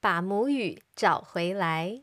把母语找回来。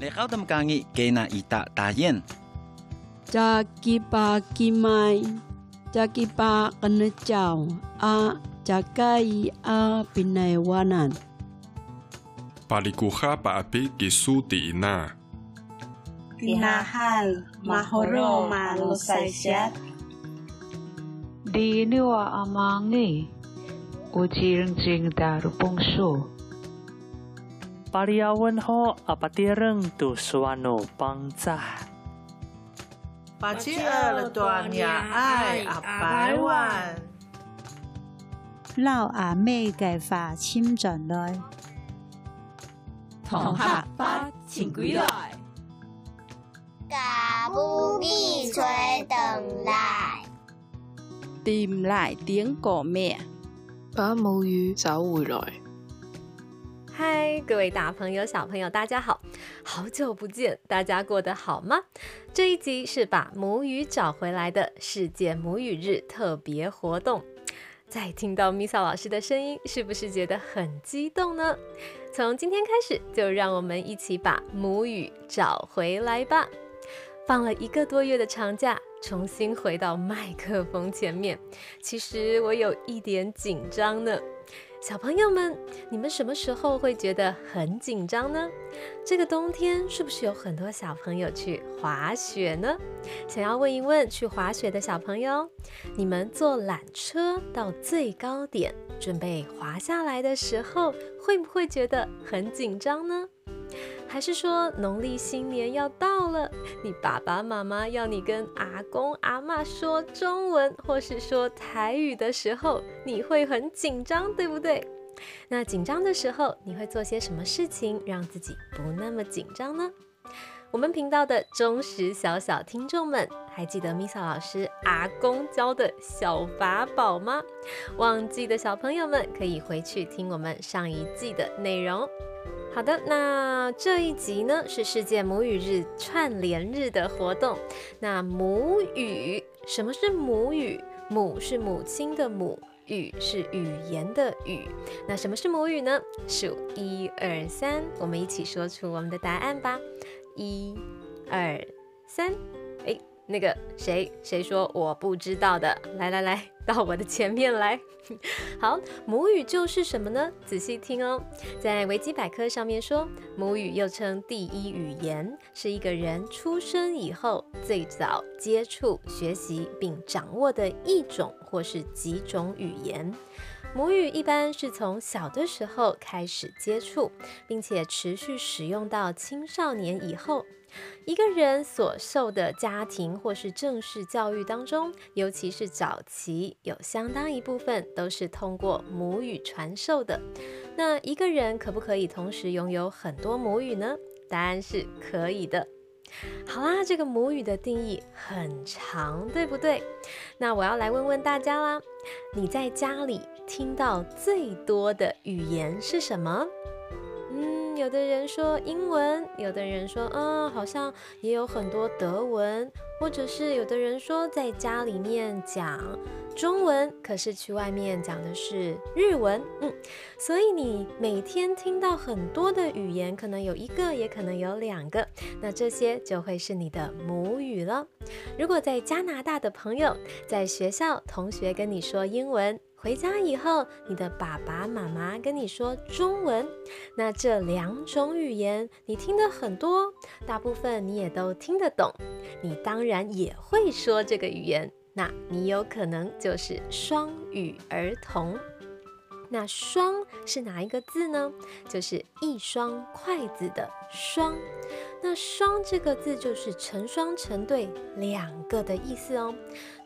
你好，怎么讲？你给那一大大雁？加吉巴吉麦，加吉巴跟那叫啊，加盖啊，宾奈瓦南。Palikuha paapi kisuti ina. Tinahal, mahoro malusaysyat. Di niwa amangi, 我只人真大入帮手。巴里亚问候阿爸爹人都是万努帮扎。巴吉尔断呀爱阿白万。老阿妹嘅话签进来。同学把钱归来。家务咪吹灯来。点来点个咩？把母語找回來。嗨，各位大朋友、小朋友，大家好！好久不见，大家过得好吗？这一集是把母语找回来的世界母语日特别活动。在听到 Misa 老师的声音，是不是觉得很激动呢？从今天开始，就让我们一起把母语找回来吧！放了一个多月的长假，重新回到麦克风前面，其实我有一点紧张呢。小朋友们，你们什么时候会觉得很紧张呢？这个冬天是不是有很多小朋友去滑雪呢？想要问一问去滑雪的小朋友，你们坐缆车到最高点，准备滑下来的时候，会不会觉得很紧张呢？还是说农历新年要到了，你爸爸妈妈要你跟阿公阿妈说中文或是说台语的时候，你会很紧张，对不对？那紧张的时候，你会做些什么事情让自己不那么紧张呢？我们频道的忠实小小听众们，还记得 Misa 老师阿公教的小法宝吗？忘记的小朋友们可以回去听我们上一季的内容。好的，那这一集呢是世界母语日串联日的活动。那母语，什么是母语？母是母亲的母，语是语言的语。那什么是母语呢？数一二三，我们一起说出我们的答案吧。一、二、三，那个谁谁说我不知道的？来来来，到我的前面来。好，母语就是什么呢？仔细听哦，在维基百科上面说，母语又称第一语言，是一个人出生以后最早接触、学习并掌握的一种或是几种语言。母语一般是从小的时候开始接触，并且持续使用到青少年以后。一个人所受的家庭或是正式教育当中，尤其是早期，有相当一部分都是通过母语传授的。那一个人可不可以同时拥有很多母语呢？答案是可以的。好啦，这个母语的定义很长，对不对？那我要来问问大家啦，你在家里听到最多的语言是什么？有的人说英文，有的人说，嗯，好像也有很多德文，或者是有的人说在家里面讲中文，可是去外面讲的是日文。嗯，所以你每天听到很多的语言，可能有一个，也可能有两个，那这些就会是你的母语了。如果在加拿大的朋友，在学校同学跟你说英文。回家以后，你的爸爸妈妈跟你说中文，那这两种语言你听得很多，大部分你也都听得懂，你当然也会说这个语言，那你有可能就是双语儿童。那双是哪一个字呢？就是一双筷子的双。那双这个字就是成双成对两个的意思哦。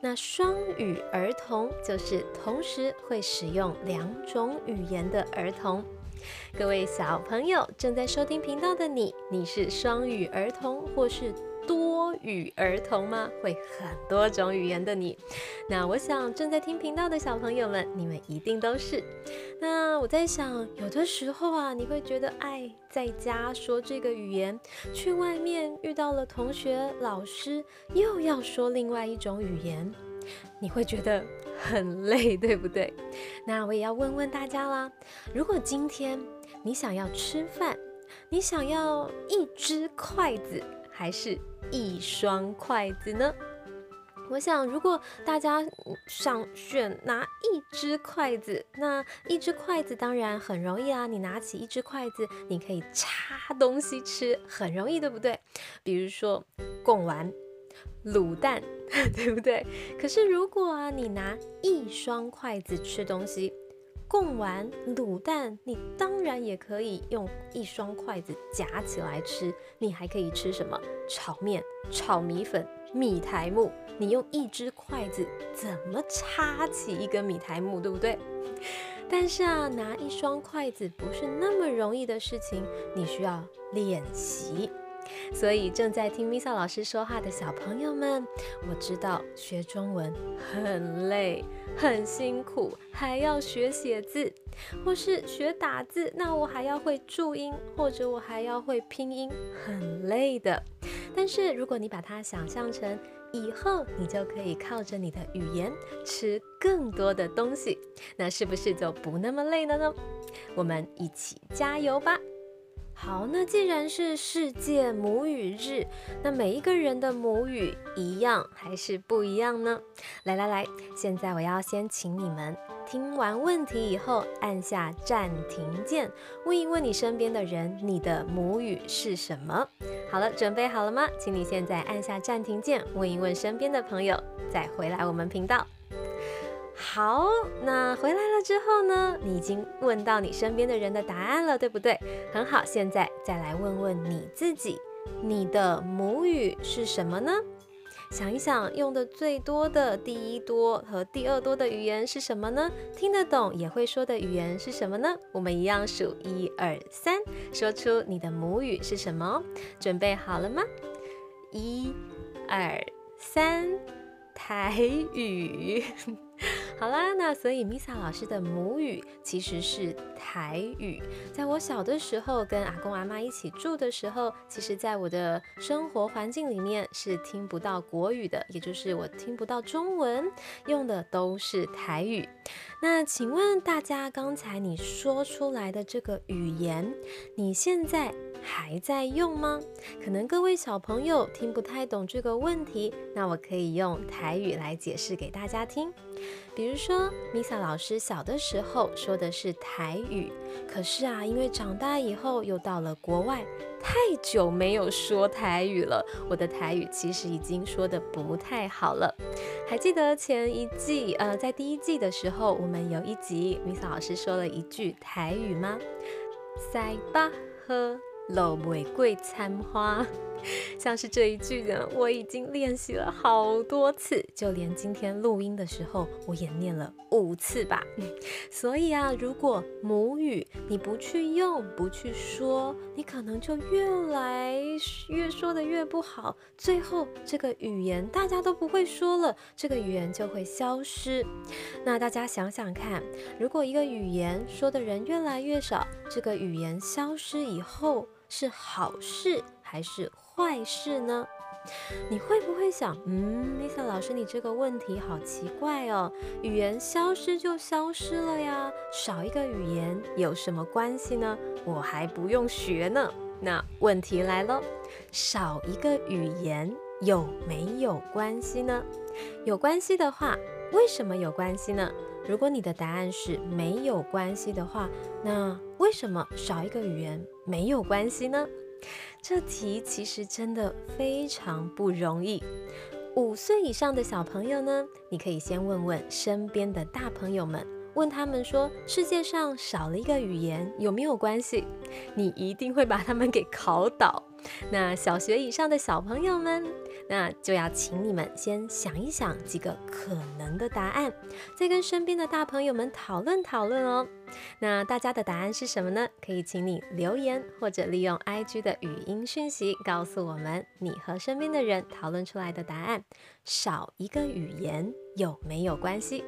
那双语儿童就是同时会使用两种语言的儿童。各位小朋友正在收听频道的你，你是双语儿童或是多语儿童吗？会很多种语言的你。那我想正在听频道的小朋友们，你们一定都是。那我在想，有的时候啊，你会觉得，哎，在家说这个语言，去外面遇到了同学、老师，又要说另外一种语言，你会觉得很累，对不对？那我也要问问大家啦，如果今天你想要吃饭，你想要一只筷子还是一双筷子呢？我想，如果大家想选拿一只筷子，那一只筷子当然很容易啊。你拿起一只筷子，你可以插东西吃，很容易，对不对？比如说贡丸、卤蛋，对不对？可是如果啊，你拿一双筷子吃东西，贡丸、卤蛋，你当然也可以用一双筷子夹起来吃。你还可以吃什么？炒面、炒米粉。米苔木，你用一只筷子怎么插起一根米苔木，对不对？但是啊，拿一双筷子不是那么容易的事情，你需要练习。所以正在听 Misa 老师说话的小朋友们，我知道学中文很累、很辛苦，还要学写字，或是学打字，那我还要会注音，或者我还要会拼音，很累的。但是如果你把它想象成以后你就可以靠着你的语言吃更多的东西，那是不是就不那么累了呢？我们一起加油吧！好，那既然是世界母语日，那每一个人的母语一样还是不一样呢？来来来，现在我要先请你们。听完问题以后，按下暂停键，问一问你身边的人，你的母语是什么？好了，准备好了吗？请你现在按下暂停键，问一问身边的朋友，再回来我们频道。好，那回来了之后呢？你已经问到你身边的人的答案了，对不对？很好，现在再来问问你自己，你的母语是什么呢？想一想，用的最多的第一多和第二多的语言是什么呢？听得懂也会说的语言是什么呢？我们一样数一二三，说出你的母语是什么？准备好了吗？一、二、三，台语。好啦，那所以 Misa 老师的母语其实是台语。在我小的时候，跟阿公阿妈一起住的时候，其实在我的生活环境里面是听不到国语的，也就是我听不到中文，用的都是台语。那请问大家，刚才你说出来的这个语言，你现在？还在用吗？可能各位小朋友听不太懂这个问题，那我可以用台语来解释给大家听。比如说，Misa 老师小的时候说的是台语，可是啊，因为长大以后又到了国外，太久没有说台语了，我的台语其实已经说的不太好了。还记得前一季，呃，在第一季的时候，我们有一集 Misa 老师说了一句台语吗？塞巴喝。老玫瑰参花，像是这一句呢，我已经练习了好多次，就连今天录音的时候，我也念了五次吧。所以啊，如果母语你不去用、不去说，你可能就越来越说的越不好，最后这个语言大家都不会说了，这个语言就会消失。那大家想想看，如果一个语言说的人越来越少，这个语言消失以后，是好事还是坏事呢？你会不会想，嗯，Lisa 老师，你这个问题好奇怪哦。语言消失就消失了呀，少一个语言有什么关系呢？我还不用学呢。那问题来了，少一个语言有没有关系呢？有关系的话，为什么有关系呢？如果你的答案是没有关系的话，那为什么少一个语言没有关系呢？这题其实真的非常不容易。五岁以上的小朋友呢，你可以先问问身边的大朋友们，问他们说世界上少了一个语言有没有关系？你一定会把他们给考倒。那小学以上的小朋友们。那就要请你们先想一想几个可能的答案，再跟身边的大朋友们讨论讨论哦。那大家的答案是什么呢？可以请你留言或者利用 IG 的语音讯息告诉我们，你和身边的人讨论出来的答案，少一个语言有没有关系？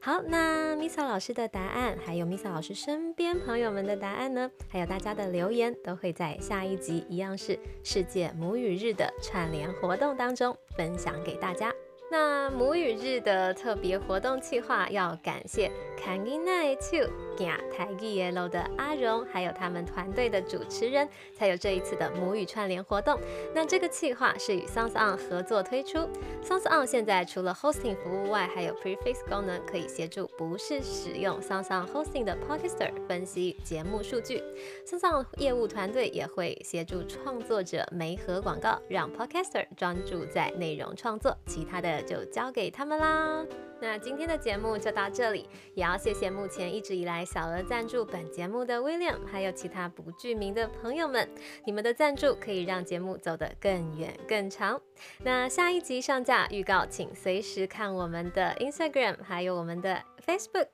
好，那米草老师的答案，还有米草老师身边朋友们的答案呢？还有大家的留言，都会在下一集一样是世界母语日的串联活动当中分享给大家。那母语日的特别活动计划，要感谢看囡奈秋行台语耶路的阿荣，还有他们团队的主持人，才有这一次的母语串联活动。那这个计划是与 Sounds On 合作推出。Sounds On 现在除了 hosting 服务外，还有 prefix 功能，可以协助不是使用 Sounds On hosting 的 podcaster 分析节目数据。Sounds On 业务团队也会协助创作者媒合广告，让 podcaster 专注在内容创作，其他的就交给他们啦。那今天的节目就到这里，也要谢谢目前一直以来小额赞助本节目的 William，还有其他不具名的朋友们。你们的赞助可以让节目走得更远更长。那下一集上架预告，请随时看我们的 Instagram，还有我们的 Facebook。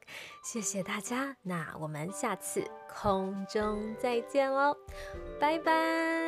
谢谢大家，那我们下次空中再见喽，拜拜。